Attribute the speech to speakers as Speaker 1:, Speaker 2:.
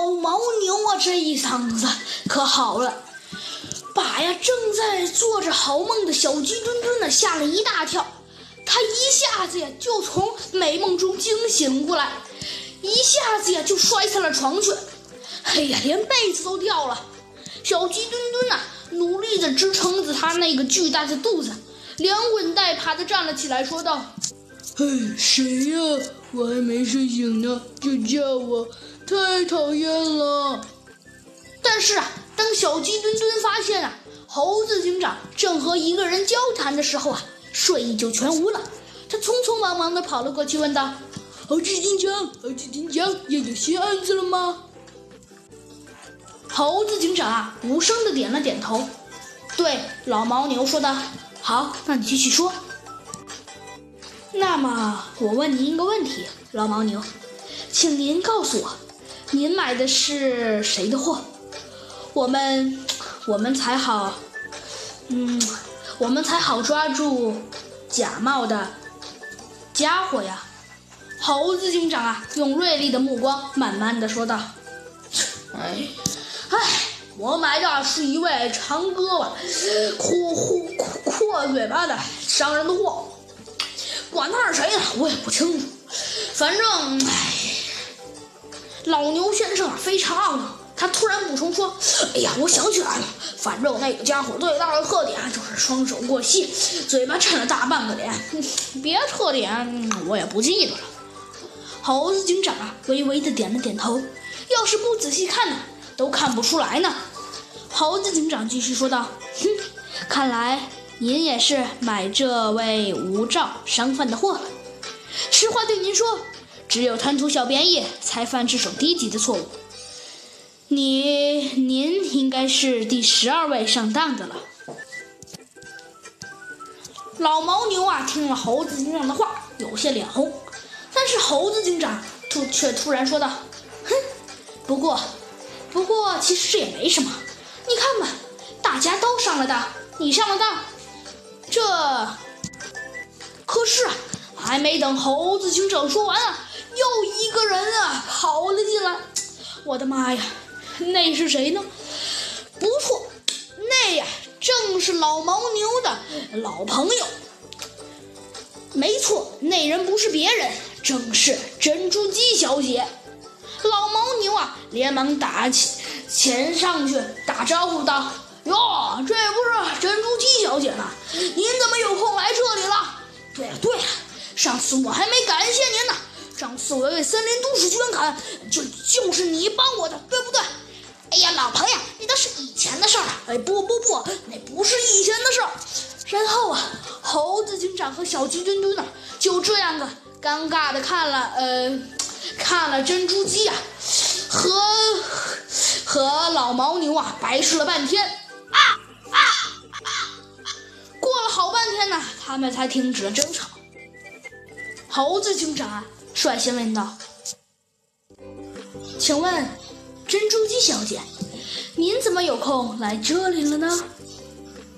Speaker 1: 老牦牛啊，这一嗓子可好了，把呀正在做着好梦的小鸡墩墩呢吓了一大跳。他一下子呀就从美梦中惊醒过来，一下子呀就摔下了床去。哎呀，连被子都掉了。小鸡墩墩呐，努力的支撑着他那个巨大的肚子，连滚带爬的站了起来，说道：“
Speaker 2: 嘿，谁呀？我还没睡醒呢，就叫我，太讨厌了。”
Speaker 1: 但是啊，当小鸡墩墩发现啊，猴子警长正和一个人交谈的时候啊，睡意就全无了。他匆匆忙忙的跑了过去，问道：“
Speaker 2: 猴子警长，猴子警长，又有新案子了吗？”
Speaker 1: 猴子警长啊，无声的点了点头，对老牦牛说道：“好，那你继续说。那么我问您一个问题，老牦牛，请您告诉我，您买的是谁的货？我们我们才好，嗯，我们才好抓住假冒的家伙呀。”猴子警长啊，用锐利的目光慢慢的说道：“哎。”唉，我买的是一位长胳膊、阔阔阔嘴巴的商人的货，管他是谁呢，我也不清楚。反正，唉，老牛先生啊非常懊恼。他突然补充说：“哎呀，我想起来了，反正那个家伙最大的特点就是双手过膝，嘴巴占了大半个脸，别特点我也不记得了。”猴子警长啊，微微的点了点头。要是不仔细看呢？都看不出来呢，猴子警长继续说道：“哼，看来您也是买这位无照商贩的货了。实话对您说，只有贪图小便宜才犯这种低级的错误。你，您应该是第十二位上当的了。”老牦牛啊，听了猴子警长的话，有些脸红，但是猴子警长突却突然说道：“哼，不过。”不过，其实这也没什么。你看吧，大家都上了当，你上了当，这可是啊，还没等猴子警长说完啊，又一个人啊跑了进来。我的妈呀，那是谁呢？不错，那呀正是老牦牛的老朋友。没错，那人不是别人，正是珍珠鸡小姐。老牦牛啊，连忙打起前上去打招呼道：“哟，这不是珍珠鸡小姐吗？您怎么有空来这里了？对了对了，上次我还没感谢您呢。上次我为森林都市捐款，就就是你帮我的，对不对？哎呀，老朋友，那都是以前的事儿了。哎，不不不，那不是以前的事儿。然后啊，猴子警长和小鸡墩墩呢，就这样的尴尬的看了，呃。”看了珍珠鸡啊，和和老牦牛啊，白吃了半天啊啊啊！过了好半天呢，他们才停止了争吵。猴子警长啊率先问道：“请问，珍珠鸡小姐，您怎么有空来这里了呢？”